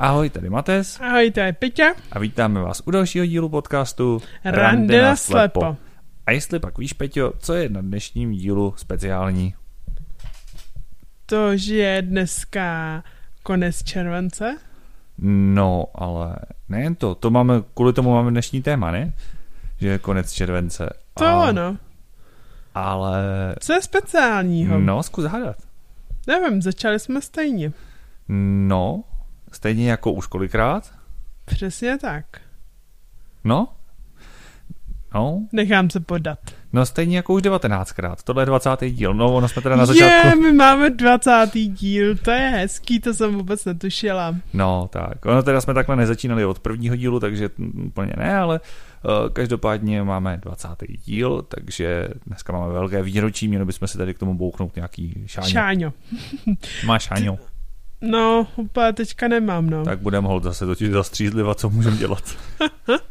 Ahoj, tady Mates. Ahoj, je Peťa. A vítáme vás u dalšího dílu podcastu Rande na slepo. A jestli pak víš, Peťo, co je na dnešním dílu speciální? To, že je dneska konec července? No, ale nejen to, to máme, kvůli tomu máme dnešní téma, ne? Že je konec července. To a... ano. Ale... Co je speciálního? No, zkus hádat. Nevím, začali jsme stejně. No, stejně jako už kolikrát. Přesně tak. No, No. Nechám se podat. No stejně jako už 19krát. Tohle je 20. díl. No, ono jsme teda na začátku. Je, my máme 20. díl, to je hezký, to jsem vůbec netušila. No, tak. Ono teda jsme takhle nezačínali od prvního dílu, takže úplně ne, ale uh, každopádně máme 20. díl, takže dneska máme velké výročí, měli bychom si tady k tomu bouchnout nějaký šáňo. Šáňo. Máš šáňo? No, úplně teďka nemám, no. Tak budeme hold zase totiž zastřízlivat, co můžeme dělat.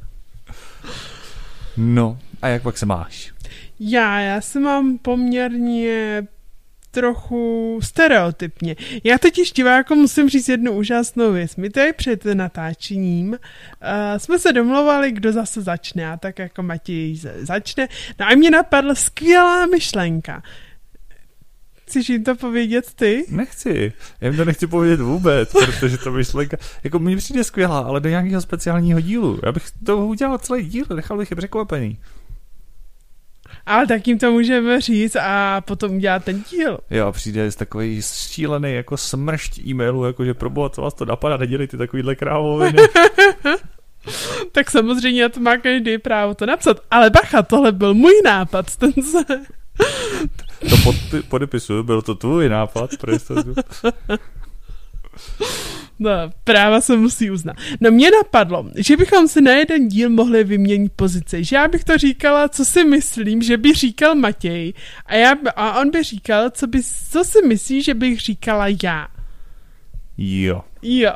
No, a jak pak se máš? Já, já se mám poměrně trochu stereotypně. Já totiž diváko musím říct jednu úžasnou věc. My tady před natáčením uh, jsme se domluvali, kdo zase začne. A tak jako Matěj začne. No a mě napadla skvělá myšlenka. Chceš jim to povědět ty? Nechci. Já jim to nechci povědět vůbec, protože to myšlenka, jako mi přijde skvělá, ale do nějakého speciálního dílu. Já bych to udělal celý díl, nechal bych je překvapený. Ale tak jim to můžeme říct a potom udělat ten díl. Jo, přijde z takový šílený jako smršť e-mailu, jakože pro boha, co vás to napadá, nedělejte takovýhle krávoviny. tak samozřejmě to má každý právo to napsat. Ale bacha, tohle byl můj nápad, ten se... To pod, podepisuju, byl to tvůj nápad pro jistotu. No, práva se musí uznat. No mě napadlo, že bychom si na jeden díl mohli vyměnit pozice. Že já bych to říkala, co si myslím, že by říkal Matěj a, já, a on by říkal, co, by, co si myslí, že bych říkala já. Jo. Jo.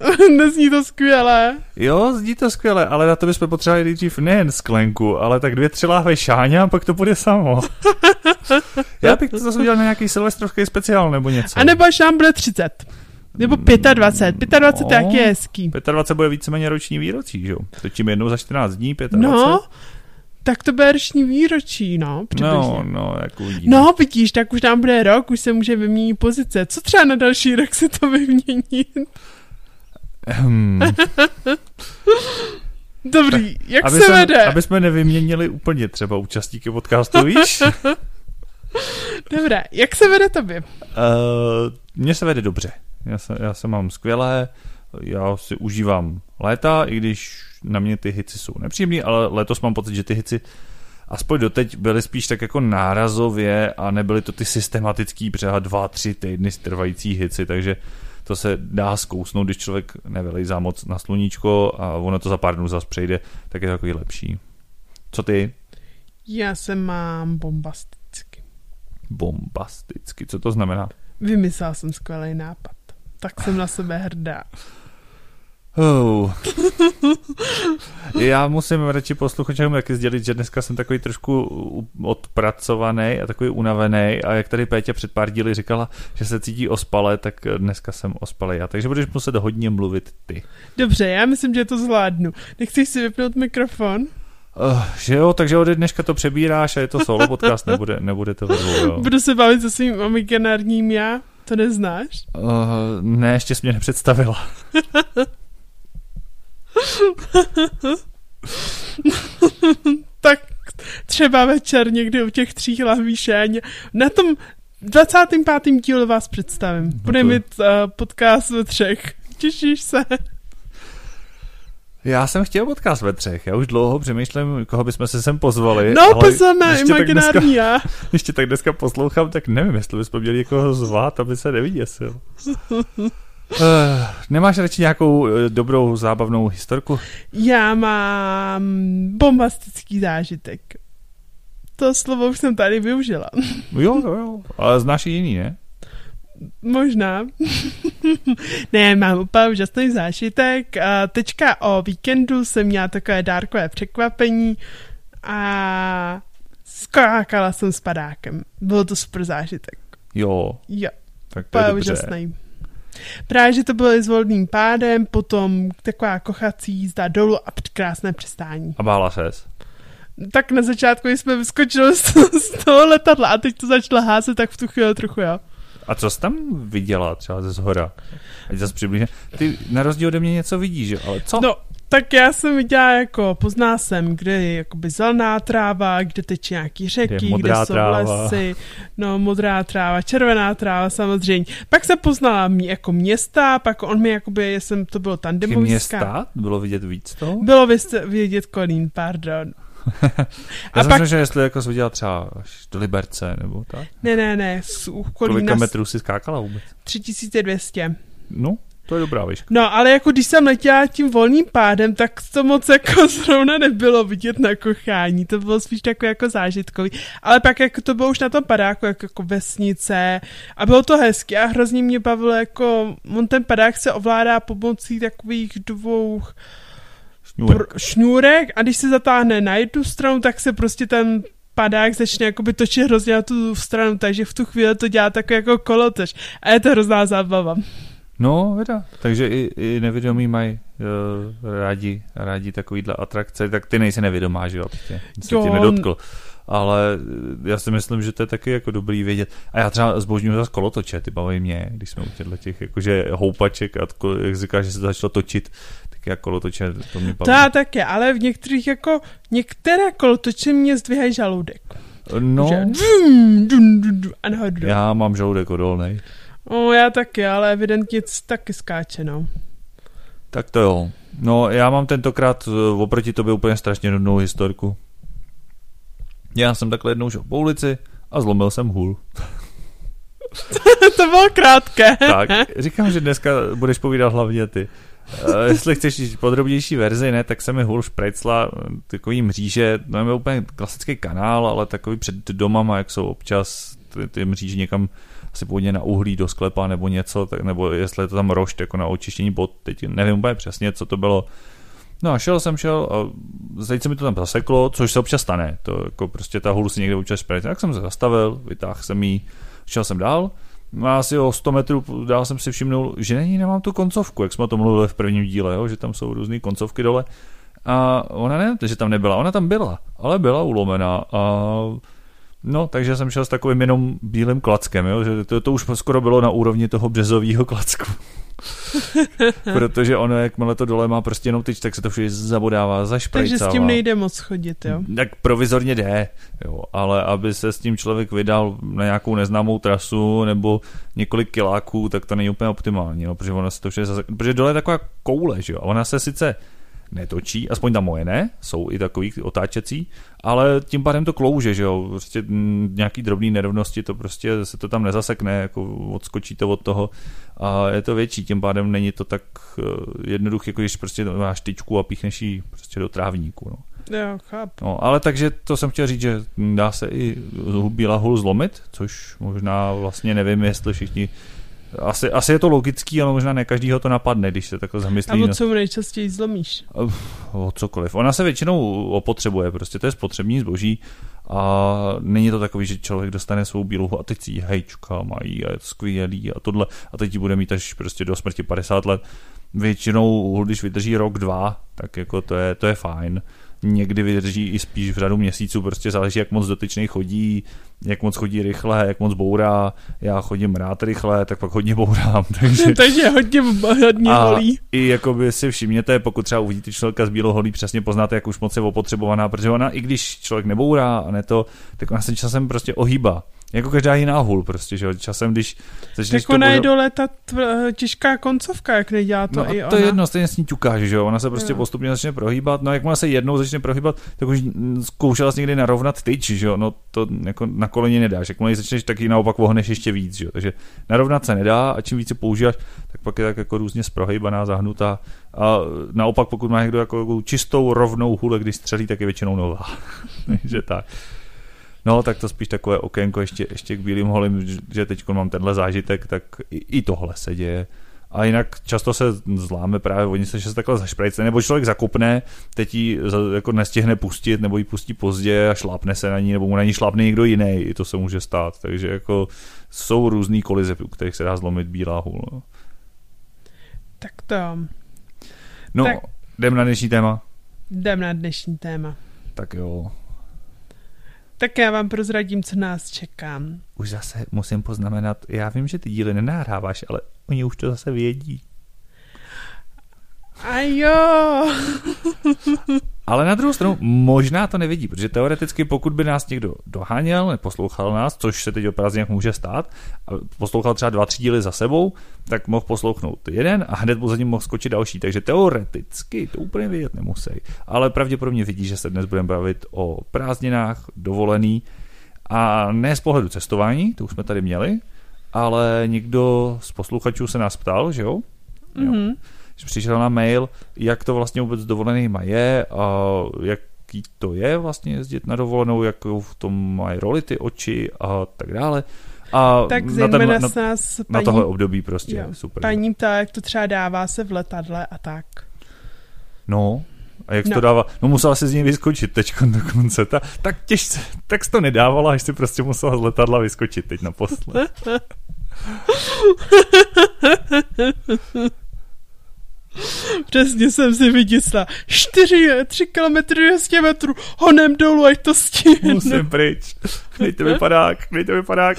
Nezní to skvěle. Jo, zní to skvěle, ale na to bychom potřebovali nejdřív nejen sklenku, ale tak dvě, tři láhve šáně a pak to bude samo. Já bych to zase udělal na nějaký silvestrovský speciál nebo něco. A nebo až nám bude 30. Nebo 25. 25 no, je hezký. 25 bude víceméně roční výročí, že jo? Točíme jednou za 14 dní, 25. No, tak to bude roční výročí, no, přibližně. No, no, jak uvidíme. No, vidíš, tak už nám bude rok, už se může vyměnit pozice. Co třeba na další rok se to vyměnit? Hmm. Dobrý, jak aby se vede? Aby jsme nevyměnili úplně třeba účastníky podcastu, víš? Dobré, jak se vede tobě? Uh, mně se vede dobře. Já se, já se mám skvělé, já si užívám léta, i když na mě ty hici jsou nepříjemný, ale letos mám pocit, že ty hici aspoň doteď byly spíš tak jako nárazově a nebyly to ty systematický třeba dva, tři týdny trvající hici, takže to se dá zkousnout, když člověk nevylejzá moc na sluníčko a ono to za pár dnů zase přejde, tak je to takový lepší. Co ty? Já se mám bombasticky. Bombasticky, co to znamená? Vymyslel jsem skvělý nápad. Tak jsem na sebe hrdá. Oh. Já musím radši posluchačům taky sdělit, že dneska jsem takový trošku odpracovaný a takový unavený a jak tady Pétě před pár díly říkala, že se cítí ospale, tak dneska jsem ospalý já, takže budeš muset hodně mluvit ty. Dobře, já myslím, že to zvládnu. Nechceš si vypnout mikrofon? Uh, že jo, takže ode dneška to přebíráš a je to solo podcast, nebude, nebude to jo. Budu se bavit se svým imaginárním já, to neznáš? Uh, ne, ještě jsi mě nepředstavila. tak třeba večer někdy u těch tří lahví šéň. Na tom 25. dílu vás představím. No Bude to... mít uh, podcast ve třech. Těšíš se? Já jsem chtěl podcast ve třech, já už dlouho přemýšlím, koho bychom se sem pozvali. No, pozveme, imaginární já. Ještě tak dneska poslouchám, tak nevím, jestli bychom měli někoho zvát, aby se nevyděsil. Uh, nemáš radši nějakou uh, dobrou zábavnou historku? Já mám bombastický zážitek. To slovo už jsem tady využila. jo, jo, jo. Ale znáš i jiný, ne? Možná. ne, mám úplně úžasný zážitek. A teďka o víkendu jsem měla takové dárkové překvapení a skákala jsem s padákem. Bylo to super zážitek. Jo. Jo. Tak to je dobře. úžasný. Právě, že to bylo i s volným pádem, potom taková kochací jízda dolů a krásné přistání. A bála ses? Tak na začátku jsme vyskočili z, z toho letadla a teď to začalo házet, tak v tu chvíli trochu jo. A co jsi tam viděla třeba ze zhora? Ať zase přibližně. Ty na rozdíl ode mě něco vidíš, ale co? No, tak já jsem viděla, jako pozná jsem, kde je jakoby zelená tráva, kde teče nějaký řeky, kde jsou tráva. lesy, no modrá tráva, červená tráva samozřejmě. Pak se poznala mě jako města, pak on mi jakoby, jsem, to bylo tandemový města? Bylo vidět víc toho? Bylo vidět Kolín, pardon. Já jsem pak... že jestli jako jsi viděla třeba až do Liberce, nebo tak? Ne, ne, ne. Z Kolika metrů jsi skákala vůbec? 3200. No, to je dobrá výška. No, ale jako když jsem letěla tím volným pádem, tak to moc jako zrovna nebylo vidět na kochání. To bylo spíš takový jako zážitkový. Ale pak jako to bylo už na tom padáku, jako, jako vesnice a bylo to hezky a hrozně mě bavilo, jako on ten padák se ovládá pomocí takových dvou šňůrek. Pr- šňůrek a když se zatáhne na jednu stranu, tak se prostě ten padák začne jakoby točit hrozně na tu stranu, takže v tu chvíli to dělá takový jako kolotoč. A je to hrozná zábava. No, věda. Takže i, i nevědomí mají uh, rádi, rádi takovýhle atrakce, tak ty nejsi nevědomá, že jo, prostě se tě nedotkl. Ale eh, já si myslím, že to je taky jako dobrý vědět. A já třeba zbožňuji zase kolotoče, ty baví mě, když jsme u těchto těch jakože houpaček a jak říkáš, že se to začalo točit, tak jako kolotoče, to mě baví. Já také, ale v některých jako, některé kolotoče mě zdvíhají žaludek. No, že, dum, dum, dum, dum, a já mám žaludek odolný. No, já taky, ale evidentně taky skáče, no. Tak to jo. No, já mám tentokrát eh, oproti tobě úplně strašně nudnou historku. Já jsem takhle jednou šel po ulici a zlomil jsem hůl. to bylo krátké. tak, říkám, že dneska budeš povídat hlavně ty. Uh, jestli chceš podrobnější verzi, ne, tak se mi hůl šprejcla takový mříže, to je úplně klasický kanál, ale takový před domama, jak jsou občas ty, ty mříže někam asi původně na uhlí do sklepa nebo něco, tak, nebo jestli je to tam rošt jako na očištění bod, teď nevím úplně přesně, co to bylo. No a šel jsem šel a teď se mi to tam zaseklo, což se občas stane, to jako prostě ta hulu si někde občas šprejt. Tak jsem se zastavil, vytáhl jsem jí, šel jsem dál, no a asi o 100 metrů dál jsem si všimnul, že není, nemám tu koncovku, jak jsme o tom mluvili v prvním díle, jo, že tam jsou různé koncovky dole. A ona ne, že tam nebyla, ona tam byla, ale byla ulomená a No, takže jsem šel s takovým jenom bílým klackem, jo? že to, to už skoro bylo na úrovni toho březového klacku. Protože ono, jakmile to dole má prostě jenom tyč, tak se to vše zabodává, zašprejcává. Takže s tím nejde moc chodit, jo? Tak provizorně jde, jo, ale aby se s tím člověk vydal na nějakou neznámou trasu nebo několik kiláků, tak to není úplně optimální, jo, protože ono se to vše zase, protože dole je taková koule, že jo, a ona se sice netočí, aspoň ta moje ne, jsou i takový otáčecí, ale tím pádem to klouže, že jo, prostě nějaký drobný nerovnosti, to prostě se to tam nezasekne, jako odskočí to od toho a je to větší, tím pádem není to tak eh, jednoduché, jako když prostě máš tyčku a píchneš ji prostě do trávníku, no. Jo, chápu. No, ale takže to jsem chtěl říct, že dá se i bílá hul zlomit, což možná vlastně nevím, jestli všichni asi, asi je to logický, ale možná ne každýho to napadne, když se takhle zamyslí. A o co nejčastěji zlomíš? O cokoliv. Ona se většinou opotřebuje, prostě to je spotřební zboží a není to takový, že člověk dostane svou bílou a teď si hejčka mají a je to skvělý a tohle a teď ji bude mít až prostě do smrti 50 let. Většinou, když vydrží rok, dva, tak jako to je, to je fajn někdy vydrží i spíš v řadu měsíců, prostě záleží, jak moc dotyčný chodí, jak moc chodí rychle, jak moc bourá. Já chodím rád rychle, tak pak hodně bourám. Takže, takže hodně, hodně a holí. I jakoby si všimněte, pokud třeba uvidíte člověka z bílou holí, přesně poznáte, jak už moc je opotřebovaná, protože ona, i když člověk nebourá a ne to, tak ona se časem prostě ohýbá. Jako každá jiná hůl prostě, že jo, časem, když začneš tak ona to... je dole ta tv- těžká koncovka, jak nedělá to no i ona. to je jedno, stejně s ní ťukáš, že jo, ona se prostě jo. postupně začne prohýbat, no jakmile se jednou začne prohýbat, tak už zkoušela jsi někdy narovnat tyč, že jo, no to jako na koleně nedáš, jakmile ji začneš, tak ji naopak vohneš ještě víc, že jo, takže narovnat se nedá a čím více používáš, tak pak je tak jako různě sprohejbaná, zahnutá. A naopak pokud má někdo jako čistou rovnou hůle, když střelí, tak je většinou nová, takže tak. No, tak to spíš takové okénko ještě, ještě k bílým holím, že teď mám tenhle zážitek, tak i, i tohle se děje. A jinak často se zláme právě oni se, že se takhle zašprajce, nebo člověk zakopne, teď ji jako nestihne pustit, nebo ji pustí pozdě a šlápne se na ní, nebo mu na ní šlápne někdo jiný, i to se může stát. Takže jako jsou různý kolize, u kterých se dá zlomit bílá hůl. No. Tak to, No, Tak. jdem na dnešní téma. jdem na dnešní téma. Tak jo. Tak já vám prozradím, co nás čeká. Už zase musím poznamenat, já vím, že ty díly nenahráváš, ale oni už to zase vědí. A jo, Ale na druhou stranu možná to nevidí, protože teoreticky pokud by nás někdo doháněl, neposlouchal nás, což se teď o prázdninách může stát, a poslouchal třeba dva, tři díly za sebou, tak mohl poslouchnout jeden a hned mu za ním mohl skočit další. Takže teoreticky to úplně vědět nemusí. Ale pravděpodobně vidí, že se dnes budeme bavit o prázdninách, dovolený a ne z pohledu cestování, to už jsme tady měli, ale někdo z posluchačů se nás ptal, že jo? Jo. Že přišel na mail, jak to vlastně vůbec s dovolenýma je a jaký to je vlastně jezdit na dovolenou, jakou v tom mají roli ty oči a tak dále. A tak na, zejména tenhle, na, s nás na paní, tohle období prostě jo, super. paní ptá, jak to třeba dává se v letadle a tak. No, a jak no. To dává? No musela si z něj vyskočit teď dokonce. Ta, tak těžce, tak to nedávala, až si prostě musela z letadla vyskočit teď naposled. Přesně jsem si vytisla. 4, 3 km 200 metrů, honem dolů, ať to stihnu. Musím pryč. Dejte mi padák, dejte mi padák.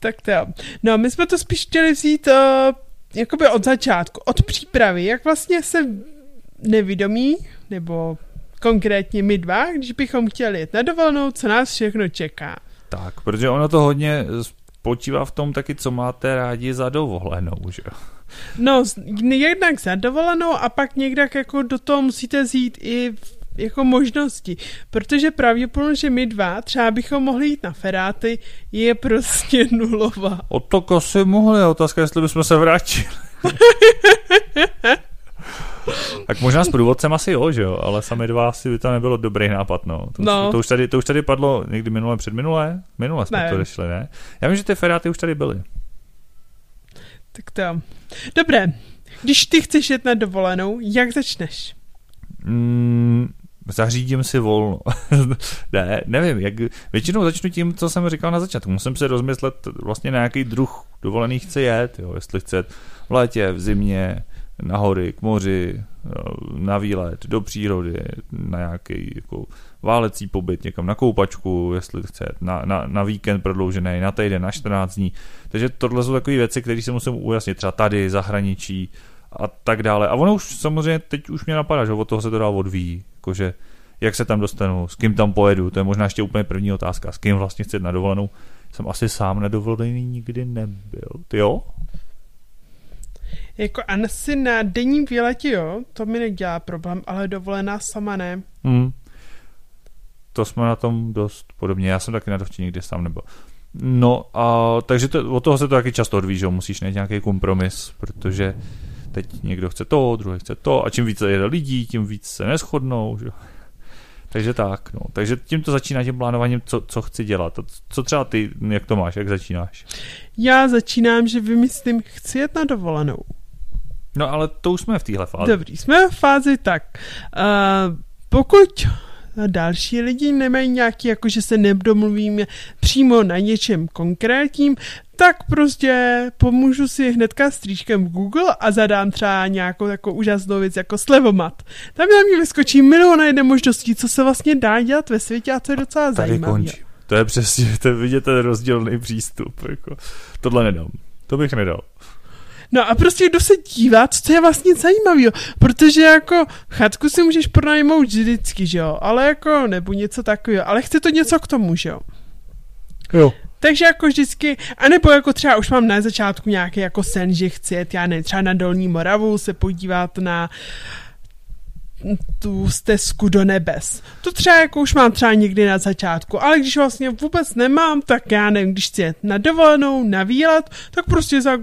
Tak to jo. No, my jsme to spíš chtěli vzít uh, jakoby od začátku, od přípravy, jak vlastně se nevědomí, nebo konkrétně my dva, když bychom chtěli jet na dovolenou, co nás všechno čeká. Tak, protože ono to hodně spočívá v tom taky, co máte rádi za dovolenou, že? No, jednak za dovolenou a pak někde jako do toho musíte zjít i jako možnosti, protože pravděpodobně, že my dva třeba bychom mohli jít na feráty, je prostě nulová. O to asi mohli, otázka, jestli bychom se vrátili. tak možná s průvodcem asi jo, že jo, ale sami dva asi by to nebylo dobrý nápad, no. To, No. Už, to, už, tady, to už tady padlo někdy minule, předminulé? Minule jsme Ne. to řešili, ne? Já vím, že ty feráty už tady byly. Tak to. Dobré, když ty chceš jet na dovolenou, jak začneš? Mm, zařídím si volno. ne, nevím, jak, většinou začnu tím, co jsem říkal na začátku. Musím si rozmyslet vlastně na jaký druh dovolený chci jet, jo, jestli chci jet v létě, v zimě, na hory, k moři, jo, na výlet, do přírody, na nějaký jako válecí pobyt někam na koupačku, jestli chce na, na, na víkend prodloužený, na týden, na 14 dní. Takže tohle jsou takové věci, které si musím ujasnit třeba tady, zahraničí a tak dále. A ono už samozřejmě teď už mě napadá, že od toho se to dál odvíjí, jakože jak se tam dostanu, s kým tam pojedu, to je možná ještě úplně první otázka, s kým vlastně chci na dovolenou. Jsem asi sám na dovolený nikdy nebyl. Ty jo? Jako asi na denním výletě, jo, to mi nedělá problém, ale dovolená sama ne. Hmm. To jsme na tom dost podobně. Já jsem taky na dovči nikdy sám nebyl. No a takže to, od toho se to taky často odvíjí, že musíš najít nějaký kompromis, protože teď někdo chce to, druhý chce to a čím více jede lidí, tím víc se neschodnou, že jo. Takže tak, no. Takže tím to začíná tím plánováním, co, co chci dělat. A Co třeba ty, jak to máš, jak začínáš? Já začínám, že vymyslím, chci jet na dovolenou. No ale to už jsme v téhle fázi. Dobrý, jsme v fázi tak. Uh, pokud další lidi nemají nějaký, jako že se nedomluvíme přímo na něčem konkrétním, tak prostě pomůžu si hnedka stříčkem v Google a zadám třeba nějakou takovou úžasnou věc jako slevomat. Tam na mě vyskočí milion a jedné možností, co se vlastně dá dělat ve světě a co je docela Tady zajímavé. končím. To je přesně, to je vidět ten rozdílný přístup. Jako. Tohle nedám. To bych nedal. No a prostě jdu se dívat, co je vlastně zajímavého, protože jako chatku si můžeš pronajmout vždycky, že jo, ale jako, nebo něco takového, ale chce to něco k tomu, že jo. Jo. Takže jako vždycky, anebo jako třeba už mám na začátku nějaký jako sen, že chci jet, já ne, třeba na Dolní Moravu se podívat na tu stezku do nebes. To třeba jako už mám třeba někdy na začátku, ale když vlastně vůbec nemám, tak já nevím, když chci na dovolenou, na výlet, tak prostě za,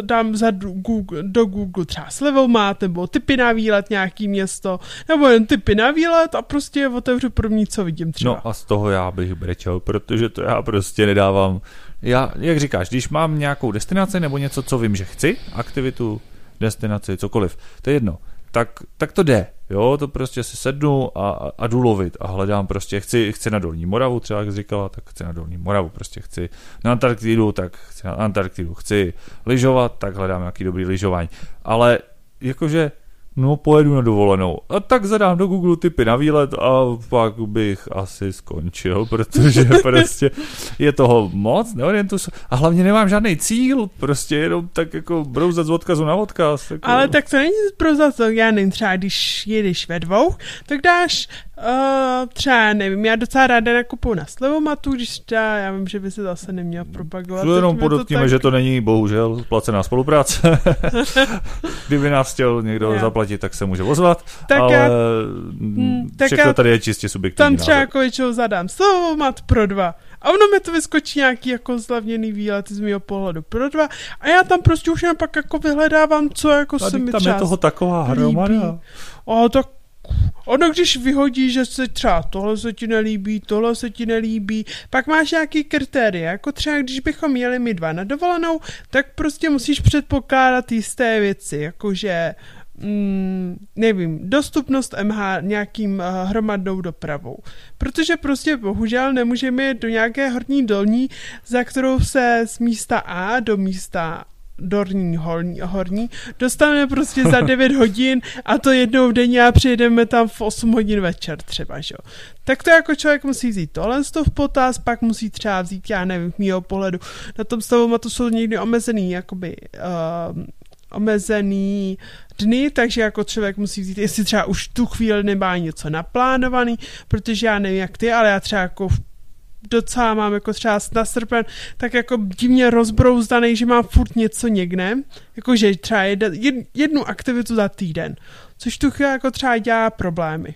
dám za Google, do Google třeba slevomat, nebo typy na výlet nějaký město, nebo jen typy na výlet a prostě otevřu první, co vidím třeba. No a z toho já bych brečel, protože to já prostě nedávám. Já, jak říkáš, když mám nějakou destinaci nebo něco, co vím, že chci, aktivitu, destinaci, cokoliv, to je jedno. Tak, tak to jde. Jo, to prostě si sednu a, a jdu lovit a hledám prostě, chci, chci na Dolní Moravu, třeba jak říkala, tak chci na Dolní Moravu, prostě chci na Antarktidu, tak chci na Antarktidu, chci lyžovat, tak hledám nějaký dobrý lyžování. Ale jakože no pojedu na dovolenou. A tak zadám do Google typy na výlet a pak bych asi skončil, protože prostě je toho moc, neorientuji se. A hlavně nemám žádný cíl, prostě jenom tak jako brouzat z odkazu na odkaz. Jako... Ale tak to není brouzat, já nevím, třeba když jedeš ve dvou, tak dáš Uh, třeba nevím, já docela ráda nakupuju na slevomatu, když třeba, já vím, že by se zase neměl propagovat. To jenom podotkneme, tak... že to není bohužel placená spolupráce. Kdyby nás chtěl někdo já. zaplatit, tak se může ozvat, tak ale já, hmm, tak všechno já, tady je čistě subjektivní Tam třeba jako většinou zadám slevomat pro dva. A ono mi to vyskočí nějaký jako zlavněný výlet z mého pohledu pro dva. A já tam prostě už jen pak jako vyhledávám, co jako Tady se mi tam je toho taková hromada. O, tak Ono, když vyhodí, že se třeba tohle se ti nelíbí, tohle se ti nelíbí, pak máš nějaký kritéria, jako třeba když bychom jeli my dva na dovolenou, tak prostě musíš předpokládat jisté věci, jakože mm, nevím, dostupnost MH nějakým uh, hromadnou dopravou. Protože prostě bohužel nemůžeme jít do nějaké horní dolní, za kterou se z místa A do místa Dorní, horní, horní, dostaneme prostě za 9 hodin a to jednou denně a přijedeme tam v 8 hodin večer třeba, že jo. Tak to jako člověk musí vzít tohle v potaz, pak musí třeba vzít, já nevím, mýho pohledu, na tom stavu to jsou někdy omezený, jakoby, uh, omezený dny, takže jako člověk musí vzít, jestli třeba už tu chvíli nemá něco naplánovaný, protože já nevím jak ty, ale já třeba jako v docela mám jako třeba na srpen, tak jako divně rozbrouzdaný, že mám furt něco někde, jakože třeba jednu aktivitu za týden, což tu jako třeba dělá problémy.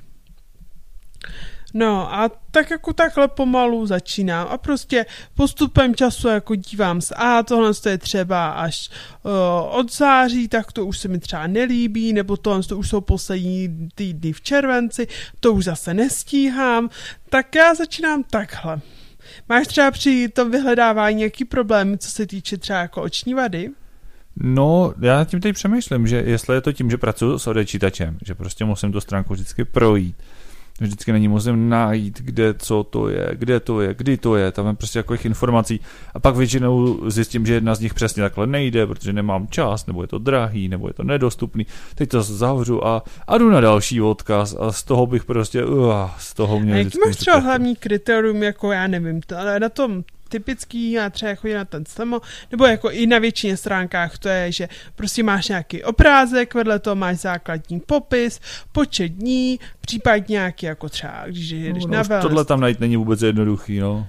No a tak jako takhle pomalu začínám a prostě postupem času jako dívám se, a tohle je třeba až uh, od září, tak to už se mi třeba nelíbí, nebo tohle to už jsou poslední týdny v červenci, to už zase nestíhám, tak já začínám takhle. Máš třeba při tom vyhledávání nějaký problém, co se týče třeba jako oční vady? No, já tím teď přemýšlím, že jestli je to tím, že pracuji s odečítačem, že prostě musím tu stránku vždycky projít, vždycky není musím najít, kde co to je, kde to je, kdy to je, tam je prostě jako informací. A pak většinou zjistím, že jedna z nich přesně takhle nejde, protože nemám čas, nebo je to drahý, nebo je to nedostupný, teď to zavřu a, a jdu na další odkaz a z toho bych prostě, uh, z toho mě... A jaký máš třeba hlavní kritérium, jako já nevím, to, ale na tom typický, já třeba chodím na ten slemo, nebo jako i na většině stránkách to je, že prostě máš nějaký obrázek, vedle toho máš základní popis, počet dní, případně nějaký jako třeba, když jdeš no, na wellness. Tohle tam najít není vůbec jednoduchý, no.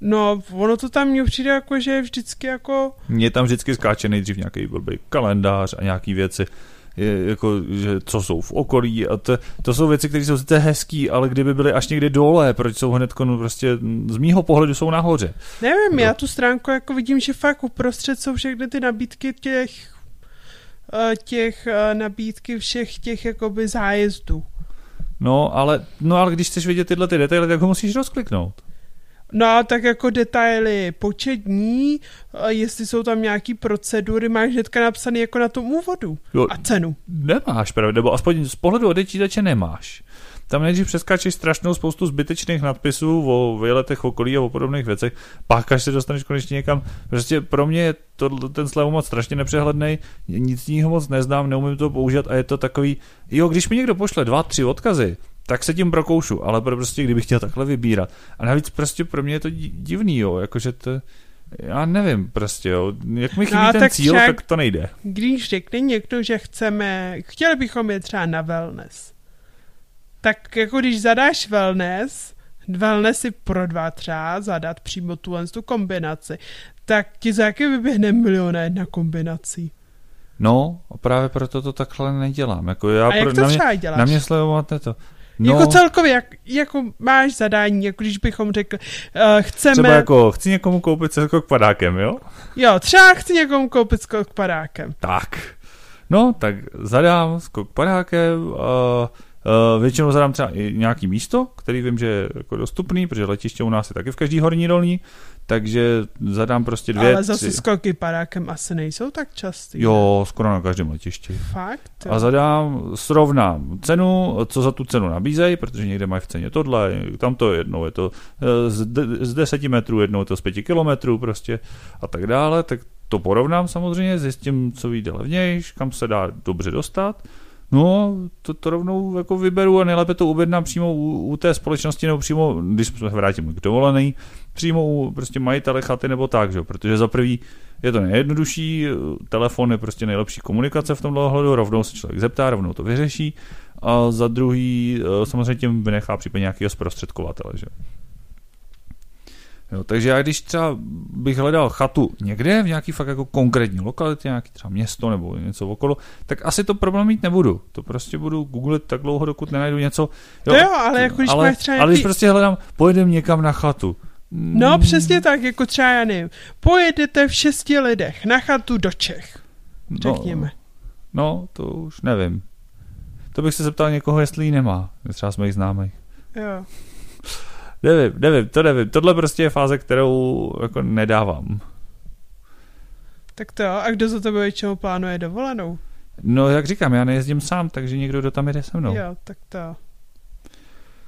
No, ono to tam mně přijde jako, že je vždycky jako... Mně tam vždycky skáče nejdřív nějaký blbý kalendář a nějaký věci je, jako, že co jsou v okolí a to, to jsou věci, které jsou sice hezký, ale kdyby byly až někdy dole, proč jsou hned no, prostě z mýho pohledu jsou nahoře. Nevím, no. já tu stránku jako vidím, že fakt uprostřed jsou všechny ty nabídky těch eh, těch eh, nabídky všech těch jakoby zájezdů. No, ale, no, ale když chceš vidět tyhle ty detaily, tak ho musíš rozkliknout. No a tak jako detaily počet dní, jestli jsou tam nějaký procedury, máš hnedka napsaný jako na tom úvodu. Jo, a cenu. Nemáš, pravda, nebo aspoň z pohledu odečítače nemáš. Tam nejdřív přeskáčeš strašnou spoustu zbytečných nadpisů o výletech okolí a o podobných věcech, pak až se dostaneš konečně někam. Prostě pro mě je to, ten slevu moc strašně nepřehledný, nic z moc neznám, neumím to použít a je to takový, jo, když mi někdo pošle dva, tři odkazy, tak se tím prokoušu, ale prostě kdybych chtěl takhle vybírat. A navíc prostě pro mě je to divný, jo, jakože to, já nevím prostě, jo. Jak mi chybí no, ten tak cíl, však, tak to nejde. Když řekne někdo, že chceme, chtěli bychom je třeba na wellness, tak jako když zadáš wellness, wellness si pro dva třeba zadat přímo tu, tu kombinaci, tak ti za jaký vyběhne milion jedna kombinací. No, a právě proto to takhle nedělám. Jako já a jak pro, to na mě, třeba děláš? Na mě sledovat to. No, jako celkově, jak, jako máš zadání, jako když bychom řekli, uh, chceme... Třeba jako, chci někomu koupit se k padákem, jo? Jo, třeba chci někomu koupit skok padákem. Tak. No, tak zadám skok padákem, uh, Uh, většinou zadám třeba i nějaký místo, který vím, že je jako dostupný, protože letiště u nás je taky v každý horní dolní, takže zadám prostě dvě, Ale zase tři. skoky padákem asi nejsou tak častý. Jo, skoro na každém letišti. Fakt? Jo. A zadám, srovnám cenu, co za tu cenu nabízejí, protože někde mají v ceně tohle, tam to jednou je to eh, z, de, z 10 metrů, jednou je to z 5 kilometrů prostě a tak dále, tak to porovnám samozřejmě, zjistím, co vyjde levnějš, kam se dá dobře dostat. No, to, to rovnou jako vyberu a nejlépe to objednám přímo u, u té společnosti nebo přímo, když se vrátím k dovolený, přímo u prostě majitele chaty nebo tak, že? protože za prvý je to nejjednodušší, telefon je prostě nejlepší komunikace v tomhle ohledu, rovnou se člověk zeptá, rovnou to vyřeší a za druhý eh, samozřejmě tím vynechá případně nějakého zprostředkovatele. Že? Jo, takže já když třeba bych hledal chatu někde, v nějaký fakt jako konkrétní lokalitě, nějaký třeba město nebo něco okolo, tak asi to problém mít nebudu. To prostě budu googlit tak dlouho, dokud nenajdu něco. Jo, jo ale jako když ale, třeba ale když nějaký... prostě hledám, pojedem někam na chatu. No přesně tak, jako třeba já nevím, pojedete v šesti lidech na chatu do Čech, řekněme. No, no, to už nevím. To bych se zeptal někoho, jestli ji nemá, třeba z mých známých. Jo. Nevím, nevím, to nevím. Tohle prostě je fáze, kterou jako nedávám. Tak to, a kdo za tebe většinou plánuje dovolenou? No, jak říkám, já nejezdím sám, takže někdo, kdo tam jede se mnou. Jo, tak to.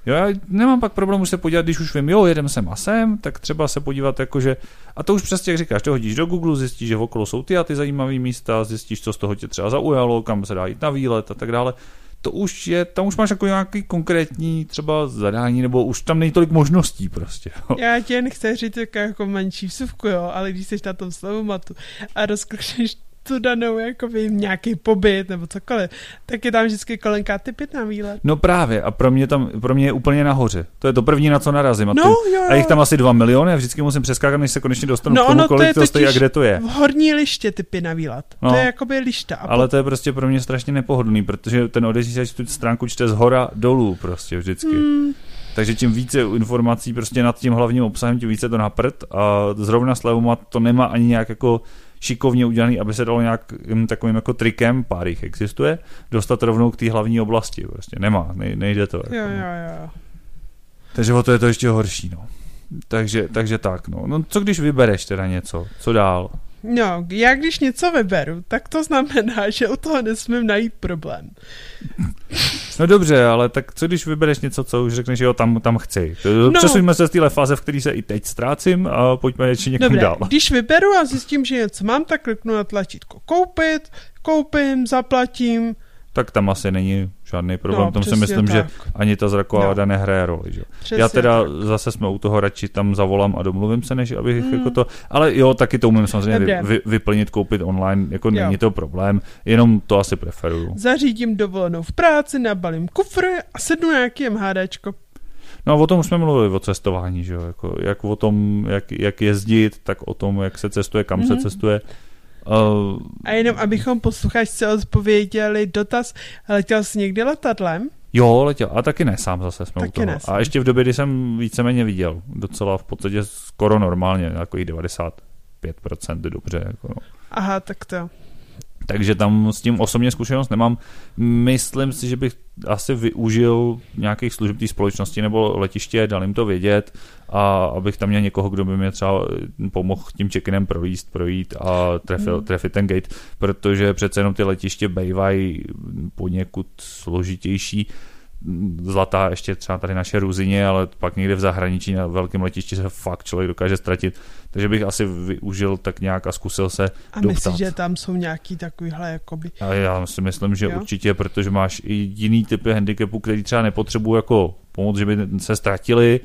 Jo, já nemám pak problém už se podívat, když už vím, jo, jedem sem a sem, tak třeba se podívat jakože, a to už přesně jak říkáš, to hodíš do Google, zjistíš, že okolo jsou ty a ty zajímavé místa, zjistíš, co z toho tě třeba zaujalo, kam se dá jít na výlet a tak dále. To už je, tam už máš jako nějaký konkrétní třeba zadání, nebo už tam není tolik možností prostě. Jo. Já ti jen chci říct jako, jako menší vsuvku, jo, ale když jsi na tom slovomatu a rozklikneš tu danou jako vím, nějaký pobyt nebo cokoliv, tak je tam vždycky kolenka typit na výlet. No právě a pro mě tam, pro mě je úplně nahoře. To je to první, na co narazím. A, ty, No, jo, jo. a jich tam asi dva miliony a vždycky musím přeskákat, než se konečně dostanu No k tomu, ono to kolik je to stojí a kde to je. V horní liště typy na výlet. No. To je jakoby lišta. A Ale to je prostě pro mě strašně nepohodlný, protože ten odezísač tu stránku čte z hora dolů prostě vždycky. Hmm, Takže čím více informací prostě nad tím hlavním obsahem, tím více to naprd a zrovna Slevomat to nemá ani nějak jako šikovně udělaný, aby se dalo nějak hm, takovým jako trikem, pár jich existuje, dostat rovnou k té hlavní oblasti. Prostě nemá, nej, nejde to. Jako, jo, jo, jo. Takže o to je to ještě horší, no. Takže, takže tak, no. no. co když vybereš teda něco? Co dál? No, já když něco vyberu, tak to znamená, že u toho nesmím najít problém. No dobře, ale tak co když vybereš něco, co už řekneš, jo, tam, tam chci. No. Přesuňme se z téhle fáze, v které se i teď ztrácím a pojďme ještě někam Dobré, dál. když vyberu a zjistím, že něco mám, tak kliknu na tlačítko koupit, koupím, zaplatím. Tak tam asi není žádný problém. No, Tam si myslím, že tak. ani ta zraková No. vada nehraje roli. Že? Přesně Já teda tak. zase jsme u toho radši tam zavolám a domluvím se, než abych Mm. jako to, ale jo, taky to umím samozřejmě vy, vy, vyplnit, koupit online, jako Jo. není to problém, jenom to asi preferuju. Zařídím dovolenou v práci, nabalím kufr a sednu na nějaký MHDčko. No a o tom už jsme mluvili, o cestování, že jo, jako, jak o tom, jak, jak jezdit, tak o tom, jak se cestuje, kam mm-hmm. se Mhm. cestuje. Uh, A jenom abychom posluchačce odpověděli dotaz, letěl jsi někdy letadlem? jo, letěl, a taky ne sám zase jsme Taky u toho. ne. A ještě v době, kdy jsem víceméně viděl, docela v podstatě skoro normálně, jako i 95% dobře. Jako no. Aha, tak to. Takže tam s tím osobně zkušenost nemám. Myslím si, že bych asi využil nějakých služeb té společnosti nebo letiště, dal jim to vědět a abych tam měl někoho, kdo by mě třeba pomohl tím check-inem projíst, projít a trefil, Hmm. trefit ten gate, protože přece jenom ty letiště bývají poněkud složitější. Zlatá ještě třeba tady naše Ruzině, ale pak někde v zahraničí na velkém letišti se fakt člověk dokáže ztratit. Takže bych asi využil tak nějak a zkusil se A doptat. myslíš, že tam jsou nějaký takovýhle jakoby... A já si myslím, že Jo. určitě, protože máš i jiný typy handicapů, který třeba nepotřebují jako pomoc, že by se ztratili,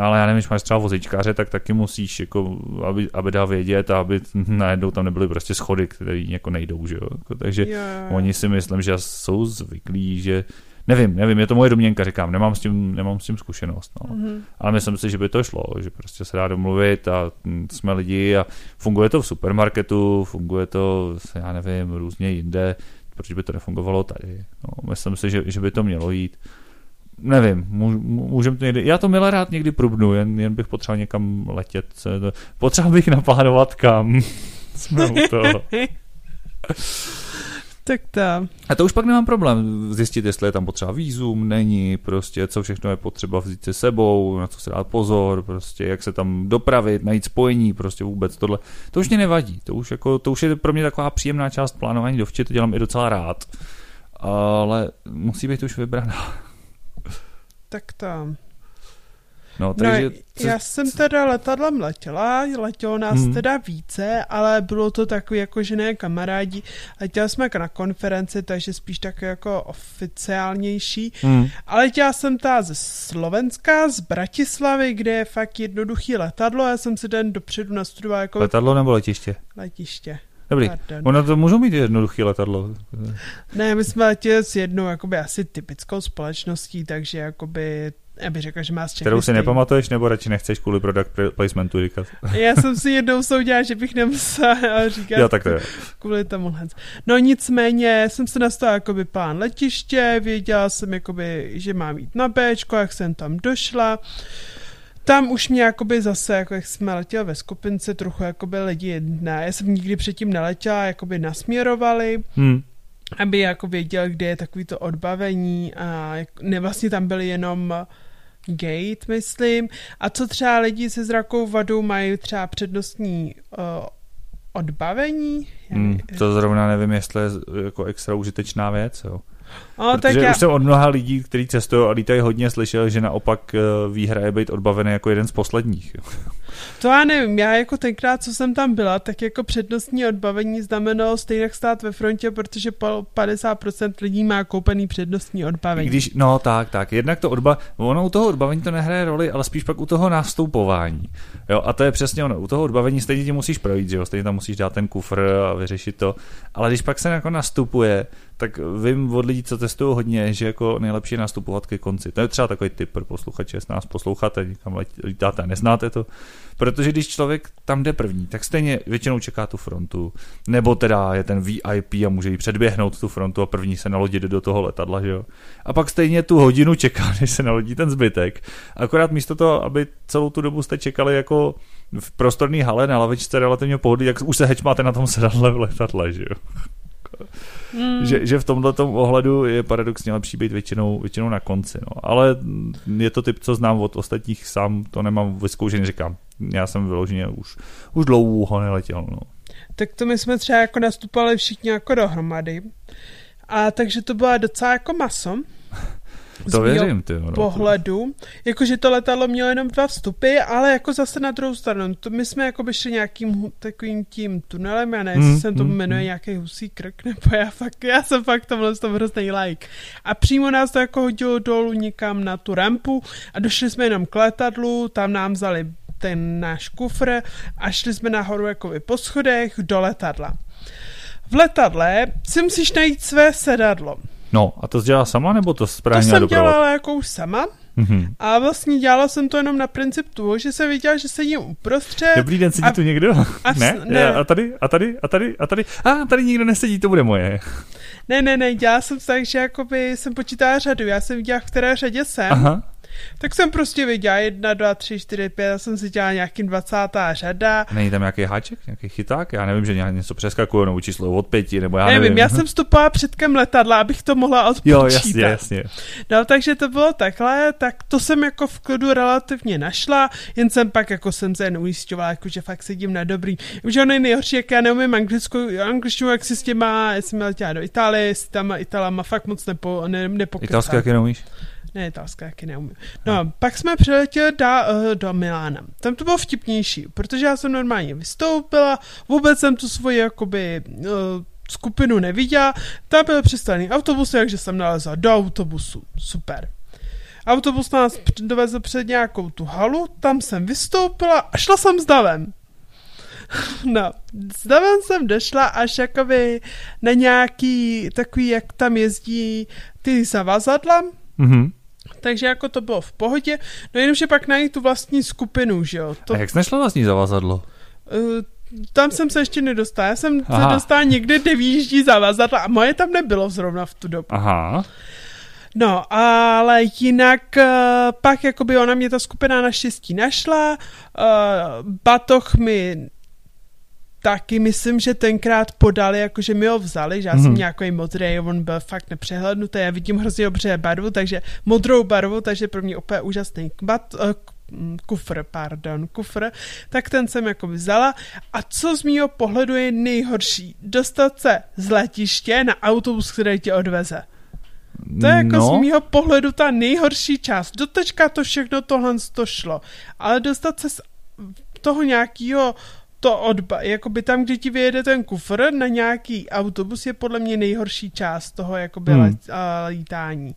ale já nevím, když máš třeba vozíčkáře, tak taky musíš, jako, aby, aby dal vědět a aby najednou tam nebyly prostě schody, které jako nejdou, že jo. Jako, takže Jo, jo, jo. oni si myslím, že jsou zvyklí, že Nevím, nevím, je to moje domněnka, říkám, nemám s tím, nemám s tím zkušenost, no. Mhm. Ale myslím si, že by to šlo, že prostě se dá domluvit a jsme lidi a funguje to v supermarketu, funguje to, já nevím, různě jinde, proč by to nefungovalo tady. No, myslím si, že, že by to mělo jít. Nevím, můžeme to někdy, já to milé rád někdy prubnu, jen, jen bych potřeboval někam letět, potřeboval bych naplánovat kam. Jsme u toho. Tak to. A to už pak nemám problém zjistit, jestli je tam potřeba výzum, není, prostě co všechno je potřeba vzít se sebou, na co se dát pozor, prostě jak se tam dopravit, najít spojení, prostě vůbec tohle. To už mě nevadí, to už, jako, to už je pro mě taková příjemná část plánování dovče, to dělám i docela rád. Ale musí být už vybraná. Tak to. No, takže... No, já jsem teda letadlem letěla, letělo nás hmm. teda více, ale bylo to takový jako, že ne kamarádi. Letěla jsme na konferenci, takže spíš tak jako oficiálnější. Hmm. Ale letěla jsem ta ze Slovenska, z Bratislavy, kde je fakt jednoduchý letadlo. Já jsem si den dopředu nastudovala jako... Letadlo nebo letiště? Letiště. Dobrý. Pardon. Ono to můžou mít jednoduchý letadlo. Ne, my jsme letěli s jednou jakoby asi typickou společností, takže jakoby já bych řekla, že má z Kterou si stejný. nepamatuješ, nebo radši nechceš kvůli product placementu říkat? Já jsem si jednou soudila, že bych nemusela říkat jo, tak to je. kvůli tomu. No nicméně jsem se nastavila jakoby plán letiště, věděla jsem jakoby, že mám jít na Bčko, jak jsem tam došla. Tam už mě jakoby zase, jako jak jsme letěli ve skupince, trochu jakoby lidi, ne, já jsem nikdy předtím neletěla, jakoby nasměrovali. Hmm aby jako věděl, kde je takový to odbavení a ne, vlastně tam byly jenom gate, myslím. A co třeba lidi se zrakou vadou mají třeba přednostní uh, odbavení? Hmm, to zrovna nevím, jestli je jako extra užitečná věc, jo. No, Protože tak já... už jsem od mnoha lidí, kteří cestují a lítají hodně, slyšel, že naopak eh, výhra je být odbavený jako jeden z posledních. To já nevím, já jako tenkrát, co jsem tam byla, tak jako přednostní odbavení znamenalo stejně stát ve frontě, protože 50% lidí má koupený přednostní odbavení. Když, no tak, tak, jednak to odba, ono u toho odbavení to nehraje roli, ale spíš pak u toho nastupování. Jo, a to je přesně ono, u toho odbavení stejně ti musíš projít, že jo, stejně tam musíš dát ten kufr a vyřešit to, ale když pak se jako nastupuje, tak vím od lidí, co testují hodně, že jako nejlepší je nastupovat ke konci. To je třeba takový tip pro posluchače, jestli nás posloucháte, někam lítáte a neznáte to, Protože když člověk tam jde první, tak stejně většinou čeká tu frontu, nebo teda je ten VIP a může jí předběhnout tu frontu a první se nalodit do toho letadla, že jo. A pak stejně tu hodinu čeká, než se nalodí ten zbytek. Akorát místo toho, aby celou tu dobu jste čekali jako v prostorný hale na lavičce relativně pohodlí, jak už se hečmáte na tom sedadle v letadle, že jo. Hmm. Že, že v tomhle ohledu je paradoxně lepší být většinou, většinou na konci. No. Ale je to typ, co znám od ostatních, sám to nemám vyzkoušený, říkám. Já jsem vyloženě už, už dlouho neletěl. No. Tak to my jsme třeba jako nastupovali všichni jako dohromady. A takže to byla docela jako maso. To věřím, ty. No. pohledu. Jakože to letadlo mělo jenom dva vstupy, ale jako zase na druhou stranu. To my jsme jako by šli nějakým takovým tím tunelem, já nevím, mm, se to mm, jmenuje mm. nějaký husí krk, nebo já fakt, já jsem fakt tomhle tom hrozný like. A přímo nás to jako hodilo dolů někam na tu rampu a došli jsme jenom k letadlu, tam nám vzali ten náš kufr a šli jsme nahoru jako po schodech do letadla. V letadle si musíš najít své sedadlo. No, a to jsi dělala sama, nebo to správně To jsem doprovod? dělala jako už sama. Mm-hmm. A vlastně dělala jsem to jenom na princip toho, že se viděla, že sedím uprostřed. Dobrý den, sedí a, tu někdo? A, ne? ne? A tady, a tady, a tady, a tady. A tady nikdo nesedí, to bude moje. Ne, ne, ne, dělala jsem tak, že jakoby jsem počítala řadu. Já jsem viděla, v které řadě jsem. Aha. Tak jsem prostě viděla jedna, dva, tři, čtyři, pět, já jsem si dělala nějakým dvacátá řada. Není tam nějaký háček, nějaký chyták? Já nevím, že něco přeskakuje, nebo číslo od pěti, nebo já nevím. nevím. já jsem vstupovala předkem letadla, abych to mohla odpočítat. Jo, jasně, jasně. No, takže to bylo takhle, tak to jsem jako v klidu relativně našla, jen jsem pak jako jsem se jen ujišťovala, jako že fakt sedím na dobrý. Že ono je nejhorší, jak já neumím anglickou, angličtinu, jak si s těma, jestli měla do Itálie, jestli tam Italama fakt moc nepo, ne, nepokrytá. Italsky jak neumíš? Ne, italská jaký neumím. No, pak jsme přiletěli do, uh, do Milána. Tam to bylo vtipnější, protože já jsem normálně vystoupila, vůbec jsem tu svoji jakoby uh, skupinu neviděla, tam byl přistavený autobus, takže jsem nalezla do autobusu. Super. Autobus nás dovezl před nějakou tu halu, tam jsem vystoupila a šla jsem s davem. No, s davem jsem došla až jakoby na nějaký takový, jak tam jezdí ty zavazadla. Mm-hmm. Takže jako to bylo v pohodě. No jenomže pak najít tu vlastní skupinu, že jo. To... A jak jsi našla vlastní zavazadlo? Uh, tam jsem se ještě nedostala. Já jsem Aha. se dostala někde, kde výjíždí zavazadla a moje tam nebylo zrovna v tu dobu. Aha. No, ale jinak uh, pak jakoby ona mě ta skupina naštěstí našla, uh, batoh mi taky myslím, že tenkrát podali, jakože mi ho vzali, že já jsem nějaký modrý, on byl fakt nepřehlednutý, já vidím hrozně dobře barvu, takže modrou barvu, takže pro mě úplně úžasný kbat, uh, kufr, pardon, kufr, tak ten jsem jako vzala. A co z mýho pohledu je nejhorší? Dostat se z letiště na autobus, který tě odveze. To je jako no. z mýho pohledu ta nejhorší část. Dotečka to všechno tohle to šlo. Ale dostat se z toho nějakého to odba, jakoby tam, kde ti vyjede ten kufr na nějaký autobus je podle mě nejhorší část toho jakoby hmm. lítání.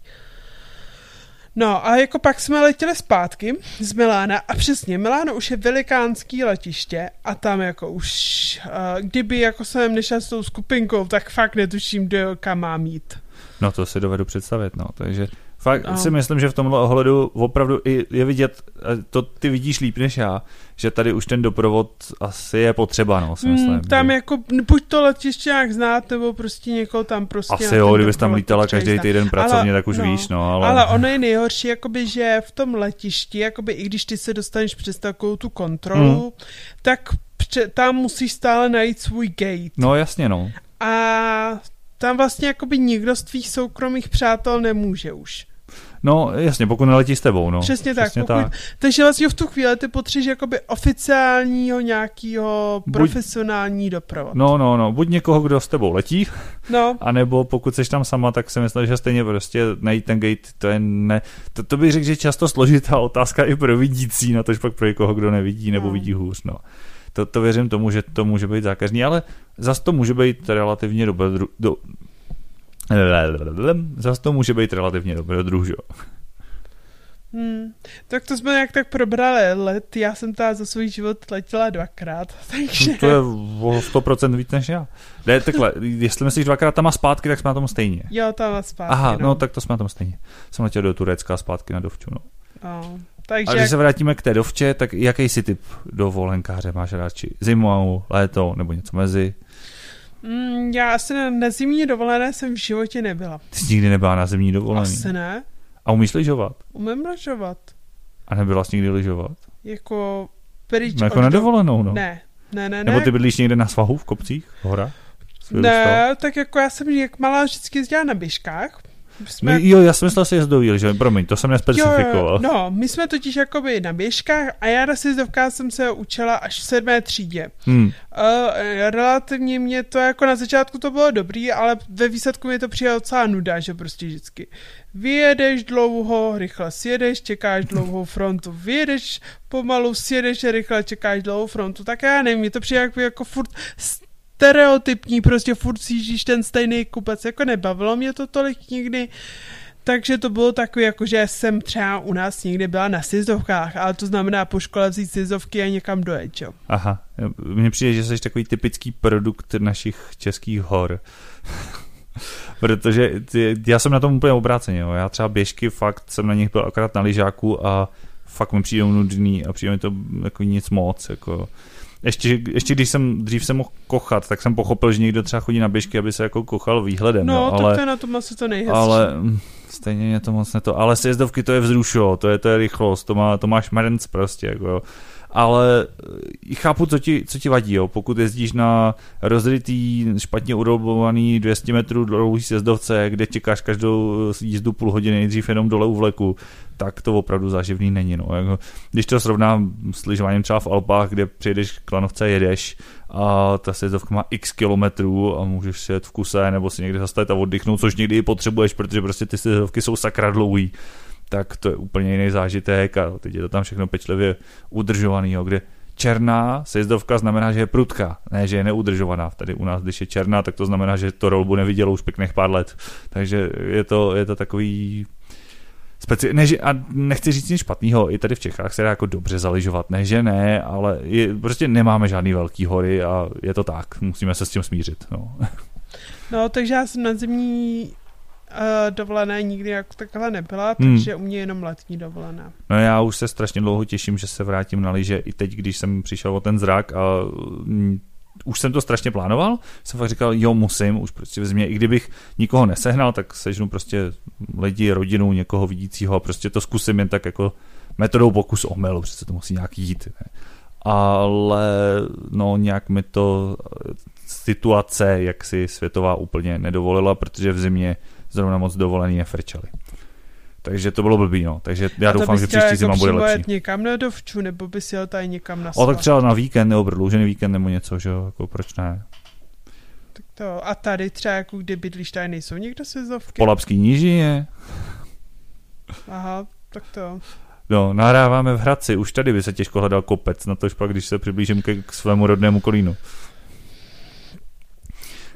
No a jako pak jsme letěli zpátky z Milána a přesně, Miláno už je velikánský letiště a tam jako už, uh, kdyby jako jsem nešel s tou skupinkou, tak fakt netuším, do kam mám jít. No to si dovedu představit, no, takže Fakt no. si myslím, že v tomhle ohledu opravdu i je vidět, to ty vidíš líp než já, že tady už ten doprovod asi je potřeba, no, si myslím. Mm, tam že... jako, buď to letiště nějak znát, nebo prostě někoho tam prostě... Asi jo, kdybys tam lítala každý týden pracovně, ale, tak už no, víš, no, ale... Ale ono je nejhorší, jakoby, že v tom letišti, jakoby, i když ty se dostaneš přes takovou tu kontrolu, mm. tak tam musíš stále najít svůj gate. No jasně, no. A tam vlastně jakoby nikdo z tvých soukromých přátel nemůže už. No, jasně, pokud neletí s tebou, no. Přesně, Přesně tak. Pokud, tak. Takže vlastně v tu chvíli ty potřebuješ jakoby oficiálního nějakého profesionální doprovod. No, no, no, buď někoho, kdo s tebou letí, no. anebo pokud jsi tam sama, tak si myslím, že stejně prostě najít ten gate, to je ne, to, to bych řekl, že často složitá otázka i pro vidící, na tož pak pro někoho, kdo nevidí nebo no. vidí hůř, no. To, to věřím tomu, že to může být zákazní, ale zase to může být relativně dobře, do, Zase to může být relativně dobrý druh, jo. Hmm, tak to jsme nějak tak probrali let. Já jsem ta za svůj život letěla dvakrát, takže... To je o 100% víc než já. Ne, takhle, jestli myslíš dvakrát tam a zpátky, tak jsme na tom stejně. Jo, tam a zpátky, Aha, no. no. tak to jsme na tom stejně. Jsem letěl do Turecka a zpátky na Dovču, no. no takže... A když se vrátíme k té Dovče, tak jaký si typ dovolenkáře máš radši? Zimu, léto nebo něco mezi? Mm, já asi na, na zimní dovolené jsem v životě nebyla. Ty jsi nikdy nebyla na zimní dovolené? Asi ne. A umíš lyžovat? Umím lyžovat. A nebyla jsi nikdy lyžovat? Jako pryč no, jako na dovolenou, no. Ne, ne, ne, Nebo ty bydlíš někde na svahu v kopcích, v horách? Ne, tak jako já jsem jak malá vždycky jezdila na běžkách, jsme... My, jo, já jsem myslel si jezdový, že promiň, to jsem nespecifikoval. Jo, no, my jsme totiž jakoby na běžkách a já na sjezdovkách jsem se učila až v sedmé třídě. Hmm. Uh, relativně mě to jako na začátku to bylo dobrý, ale ve výsledku mi to přijde docela nuda, že prostě vždycky vyjedeš dlouho, rychle sjedeš, čekáš dlouhou frontu, vyjedeš pomalu, sjedeš rychle, čekáš dlouhou frontu, tak já nevím, mě to přijde jako, jako furt stereotypní, prostě furt sížíš ten stejný kupec, jako nebavilo mě to tolik nikdy, takže to bylo takové, jako že jsem třeba u nás někdy byla na sizdovkách, ale to znamená po škole vzít sizdovky a někam dojet, jo. Aha, mně přijde, že jsi takový typický produkt našich českých hor. Protože ty, já jsem na tom úplně obráceně, jo. já třeba běžky fakt jsem na nich byl akorát na lyžáku a fakt mi přijde nudný a přijde mi to jako nic moc, jako ještě, ještě když jsem dřív jsem mohl kochat, tak jsem pochopil, že někdo třeba chodí na běžky, aby se jako kochal výhledem. No, no tak ale, to je na tom asi to nejhezčí. Ale hm, stejně mě to moc ne to. Ale sjezdovky to je vzruš, to je, to je rychlost, to, má, to máš merenc prostě, jako jo ale eh, chápu, co ti, co ti vadí, jo. pokud jezdíš na rozrytý, špatně urobovaný 200 metrů dlouhý sjezdovce, kde čekáš každou jízdu půl hodiny nejdřív jenom dole u vleku, tak to opravdu záživný není. No. Jako, když to srovnám s lyžováním třeba v Alpách, kde přijedeš k lanovce, jedeš a ta sjezdovka má x kilometrů a můžeš si jet v kuse nebo si někde zastavit a oddychnout, což někdy i potřebuješ, protože prostě ty sjezdovky jsou sakra dlouhý tak to je úplně jiný zážitek a teď je to tam všechno pečlivě udržovaný, kde černá sejezdovka znamená, že je prudká, ne, že je neudržovaná. Tady u nás, když je černá, tak to znamená, že to rolbu nevidělo už pěkných pár let. Takže je to, je to takový Speci- ne, že, a nechci říct nic špatného, i tady v Čechách se dá jako dobře zaližovat, ne, že ne, ale je, prostě nemáme žádný velký hory a je to tak, musíme se s tím smířit. No, no takže já jsem na zimní dovolené nikdy jako takhle nebyla, hmm. takže hmm. u mě jenom letní dovolená. No já už se strašně dlouho těším, že se vrátím na lyže i teď, když jsem přišel o ten zrak a mm, už jsem to strašně plánoval, jsem fakt říkal, jo, musím, už prostě v zimě, i kdybych nikoho nesehnal, tak sežnu prostě lidi, rodinu, někoho vidícího a prostě to zkusím jen tak jako metodou pokus omyl, přece to musí nějak jít. Ne? ale no nějak mi to situace, jak si světová úplně nedovolila, protože v zimě zrovna moc dovolený nefrčeli. Takže to bylo blbý, no. Takže já doufám, že příští zima jako bude lepší. někam na dovču, nebo bys jel tady někam na O, tak třeba na víkend, nebo prodloužený víkend, nebo něco, že jo, jako proč ne. Tak to, a tady třeba, jako kde bydlíš, tady nejsou někdo sezovky? V Polapský nížině. Aha, tak to. No, nahráváme v Hradci, už tady by se těžko hledal kopec, na tož pak, když se přiblížím ke, k svému rodnému kolínu.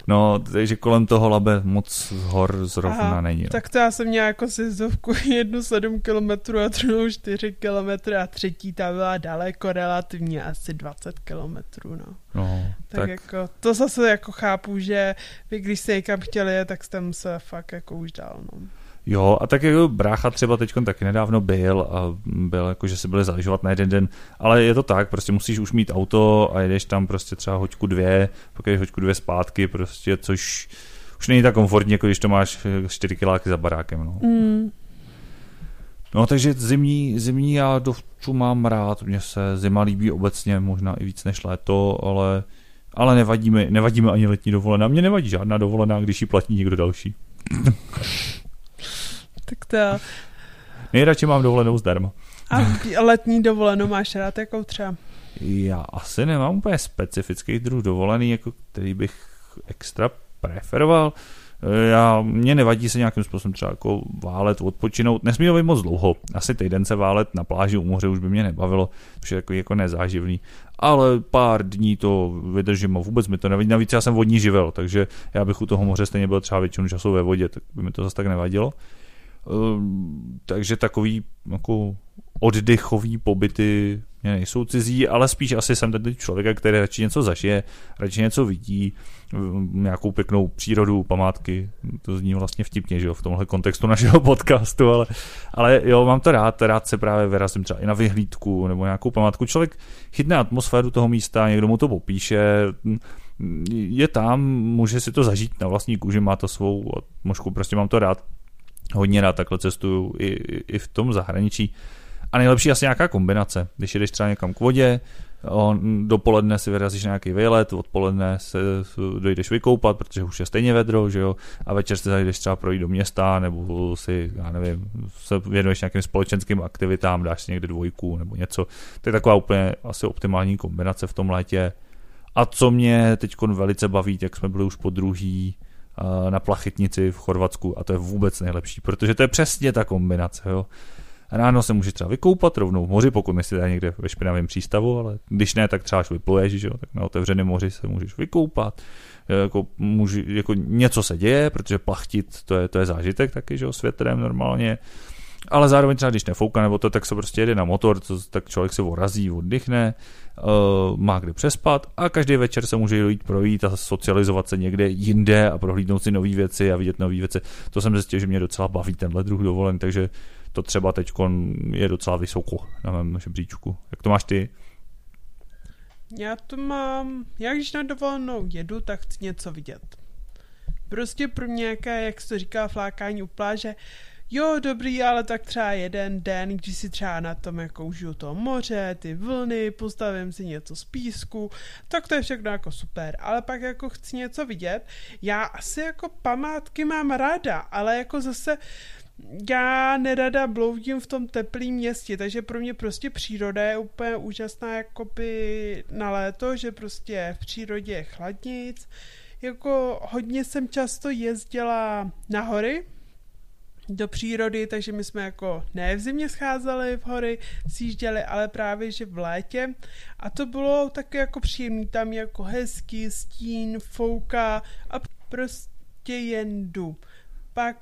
No, takže kolem toho labe moc hor zrovna Aha, není. No. Tak to já jsem měla jako sjezdovku jednu 7 km a druhou 4 km a třetí ta byla daleko relativně asi 20 km. No. no tak, tak, jako, to zase jako chápu, že vy když jste někam chtěli, tak jste museli fakt jako už dál. No. Jo, a tak jako brácha třeba teď taky nedávno byl a byl jako, že si byli zaližovat na jeden den, ale je to tak, prostě musíš už mít auto a jedeš tam prostě třeba hoďku dvě, pak jdeš hoďku dvě zpátky, prostě, což už není tak komfortní, jako když to máš 4 kiláky za barákem, no. Mm. No takže zimní, zimní já dovču mám rád, mně se zima líbí obecně, možná i víc než léto, ale, ale nevadí mi, nevadí mi ani letní dovolená. Mně nevadí žádná dovolená, když ji platí někdo další. tak to... Nejradši mám dovolenou zdarma. A letní dovolenou máš rád jako třeba? Já asi nemám úplně specifický druh dovolený, jako který bych extra preferoval. Já, mě nevadí se nějakým způsobem třeba jako válet, odpočinout. Nesmí to být moc dlouho. Asi týden se válet na pláži u moře už by mě nebavilo, protože je jako, jako nezáživný. Ale pár dní to vydržím a vůbec mi to nevadí. Navíc já jsem vodní živel, takže já bych u toho moře stejně byl třeba většinu času ve vodě, tak by mi to zase tak nevadilo. Ehm, takže takový jako oddechový pobyty mě nejsou cizí, ale spíš asi jsem ten člověk, který radši něco zažije, radši něco vidí, ehm, nějakou pěknou přírodu, památky, to zní vlastně vtipně, že jo, v tomhle kontextu našeho podcastu, ale, ale jo, mám to rád, rád se právě vyrazím třeba i na vyhlídku nebo nějakou památku. Člověk chytne atmosféru toho místa, někdo mu to popíše, je tam, může si to zažít na vlastní kůži, má to svou možku, prostě mám to rád, hodně rád takhle cestuju i, i v tom zahraničí. A nejlepší asi nějaká kombinace. Když jdeš třeba někam k vodě, on, dopoledne si vyrazíš nějaký výlet, odpoledne se dojdeš vykoupat, protože už je stejně vedro, že jo, a večer se zajdeš třeba projít do města, nebo si, já nevím, se věnuješ nějakým společenským aktivitám, dáš si někde dvojku nebo něco. To je taková úplně asi optimální kombinace v tom létě. A co mě teď velice baví, jak jsme byli už po druhý, na plachetnici v Chorvatsku a to je vůbec nejlepší, protože to je přesně ta kombinace. Jo. Ráno se můžeš třeba vykoupat rovnou v moři, pokud nejsi někde ve špinavém přístavu, ale když ne, tak třeba až vypluješ, že jo, tak na otevřeném moři se můžeš vykoupat. Jako, může, jako něco se děje, protože plachtit to je, to je zážitek taky, že jo, s větrem normálně ale zároveň třeba když nefouká nebo to, tak se prostě jede na motor, to, tak člověk se vorazí, oddychne, má kde přespat a každý večer se může jít projít a socializovat se někde jinde a prohlídnout si nové věci a vidět nové věci. To jsem zjistil, že mě docela baví tenhle druh dovolen, takže to třeba teď je docela vysoko na mém žebříčku. Jak to máš ty? Já to mám, já když na dovolenou jedu, tak chci něco vidět. Prostě pro nějaké, jak se říká, flákání u pláže, jo, dobrý, ale tak třeba jeden den, když si třeba na tom jako užiju to moře, ty vlny, postavím si něco z písku, tak to je všechno jako super, ale pak jako chci něco vidět. Já asi jako památky mám ráda, ale jako zase já nerada bloudím v tom teplém městě, takže pro mě prostě příroda je úplně úžasná jakoby na léto, že prostě v přírodě je chladnic. Jako hodně jsem často jezdila na hory, do přírody, takže my jsme jako ne v zimě scházeli v hory, sjížděli, ale právě že v létě a to bylo taky jako příjemný, tam jako hezký stín, fouka a prostě jen jdu. Pak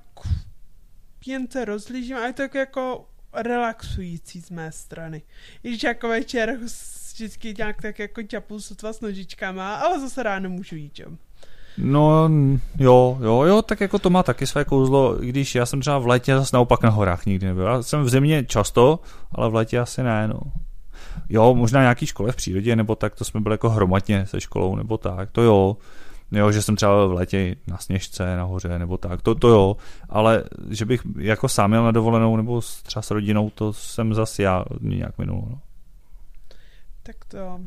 jen se rozlížím a je to jako relaxující z mé strany. Když jako večer vždycky nějak tak jako ťapu sotva s nožičkama, ale zase ráno můžu jít, jo. No, jo, jo, jo, tak jako to má taky své kouzlo, když já jsem třeba v létě zase naopak na horách nikdy nebyl. Já jsem v zimě často, ale v létě asi ne, no. Jo, možná nějaký škole v přírodě, nebo tak, to jsme byli jako hromadně se školou, nebo tak, to jo. Jo, že jsem třeba v létě na sněžce, nahoře, nebo tak, to, to jo, ale že bych jako sám jel na dovolenou, nebo třeba s rodinou, to jsem zase já nějak minul, no. Tak to.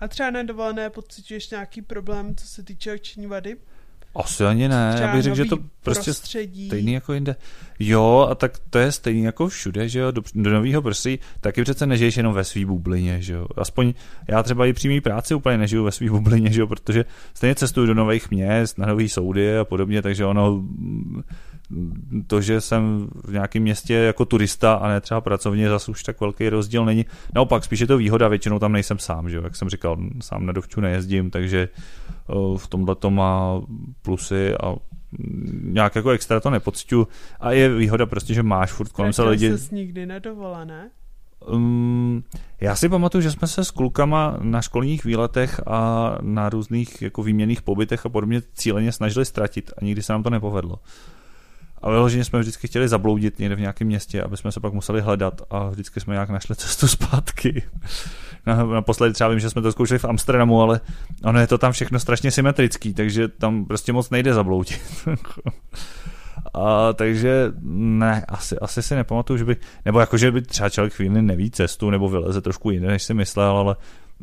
A třeba na dovolené pocituješ nějaký problém, co se týče oční vady? Asi ani ne, já bych řekl, že to prostě prostředí. stejný jako jinde. Jo, a tak to je stejný jako všude, že jo, do, do nového prostředí taky přece nežiješ jenom ve svý bublině, že jo. Aspoň já třeba i přímý práci úplně nežiju ve svý bublině, že jo, protože stejně cestuju do nových měst, na nový soudy a podobně, takže ono to, že jsem v nějakém městě jako turista a ne třeba pracovně, zase už tak velký rozdíl není. Naopak, spíš je to výhoda, většinou tam nejsem sám, že jo? jak jsem říkal, sám na dovču nejezdím, takže eh, v tomhle to má plusy a nějak jako extra to nepocťu a je výhoda prostě, že máš furt kolem se lidi. ses nikdy na dovolené? Um, já si pamatuju, že jsme se s klukama na školních výletech a na různých jako výměných pobytech a podobně cíleně snažili ztratit a nikdy se nám to nepovedlo. A vyloženě jsme vždycky chtěli zabloudit někde v nějakém městě, aby jsme se pak museli hledat a vždycky jsme nějak našli cestu zpátky. Na- Naposledy třeba vím, že jsme to zkoušeli v Amsterdamu, ale ono je to tam všechno strašně symetrický, takže tam prostě moc nejde zabloudit. A, takže ne, asi, asi si nepamatuju, že by, nebo jako, že by třeba člověk chvíli neví cestu, nebo vyleze trošku jinde, než si myslel, ale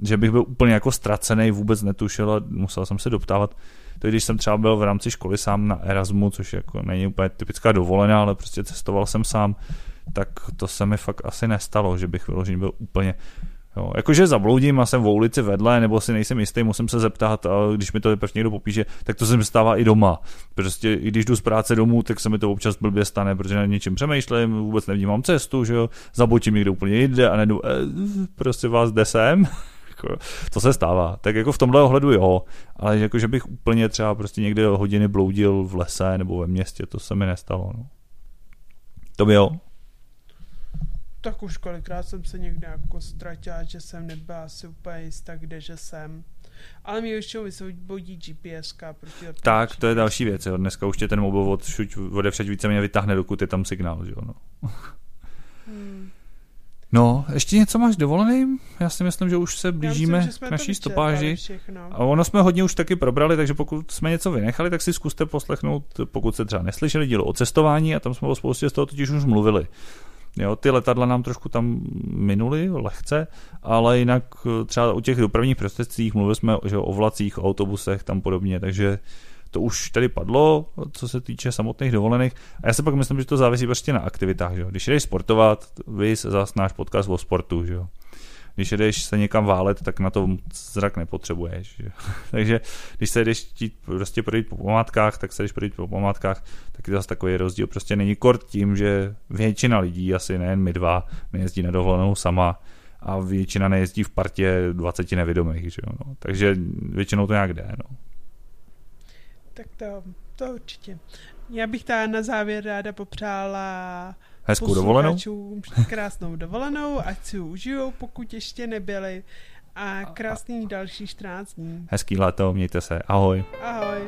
že bych byl úplně jako ztracený, vůbec netušil a musel jsem se doptávat. To když jsem třeba byl v rámci školy sám na Erasmu, což jako není úplně typická dovolená, ale prostě cestoval jsem sám, tak to se mi fakt asi nestalo, že bych vyloženě byl úplně Jo, jakože zabloudím a jsem v ulici vedle, nebo si nejsem jistý, musím se zeptat a když mi to teprve někdo popíše, tak to se mi stává i doma. Prostě i když jdu z práce domů, tak se mi to občas blbě stane, protože na něčem přemýšlím, vůbec nevnímám cestu, že jo, zabotím někde úplně jinde a nedu, eh, prostě vás jde sem. Jako, to se stává. Tak jako v tomhle ohledu jo, ale jako, že bych úplně třeba prostě někde hodiny bloudil v lese nebo ve městě, to se mi nestalo. No. To by jo. Tak už kolikrát jsem se někde jako ztratila, že jsem nebyla asi úplně jistá, kde že jsem. Ale mi ještě vysvobodí GPS, Tak, to je další věc. Jo. Dneska už tě ten mobil odšuť, odevšať víceméně vytáhne, dokud je tam signál. Že jo, no. Hmm. No, ještě něco máš dovoleným? Já si myslím, že už se blížíme myslím, k naší stopáži. A ono jsme hodně už taky probrali, takže pokud jsme něco vynechali, tak si zkuste poslechnout, pokud se třeba neslyšeli díl o cestování a tam jsme o spoustě z toho totiž už mluvili. Jo, ty letadla nám trošku tam minuly lehce, ale jinak eh, třeba o těch dopravních prostředcích mluvili jsme že, o vlacích, o autobusech, tam podobně, takže to už tady padlo, co se týče samotných dovolených. A já si pak myslím, že to závisí prostě na aktivitách. Že? Když jdeš sportovat, vy zase náš podcast o sportu, že. Když jdeš se někam válet, tak na to zrak nepotřebuješ. Že? Takže když se jdeš chtít prostě projít po památkách, tak se jdeš projít po památkách, tak je zase takový rozdíl. Prostě není kort tím, že většina lidí, asi nejen my dva, nejezdí na dovolenou sama a většina nejezdí v partě 20 nevědomých. Že? No. Takže většinou to nějak jde. No. Tak to, to určitě. Já bych ta na závěr ráda popřála Hezkou dovolenou. krásnou dovolenou, ať si ji užijou, pokud ještě nebyli. A krásný další 14 dní. Hezký léto, mějte se. Ahoj. Ahoj.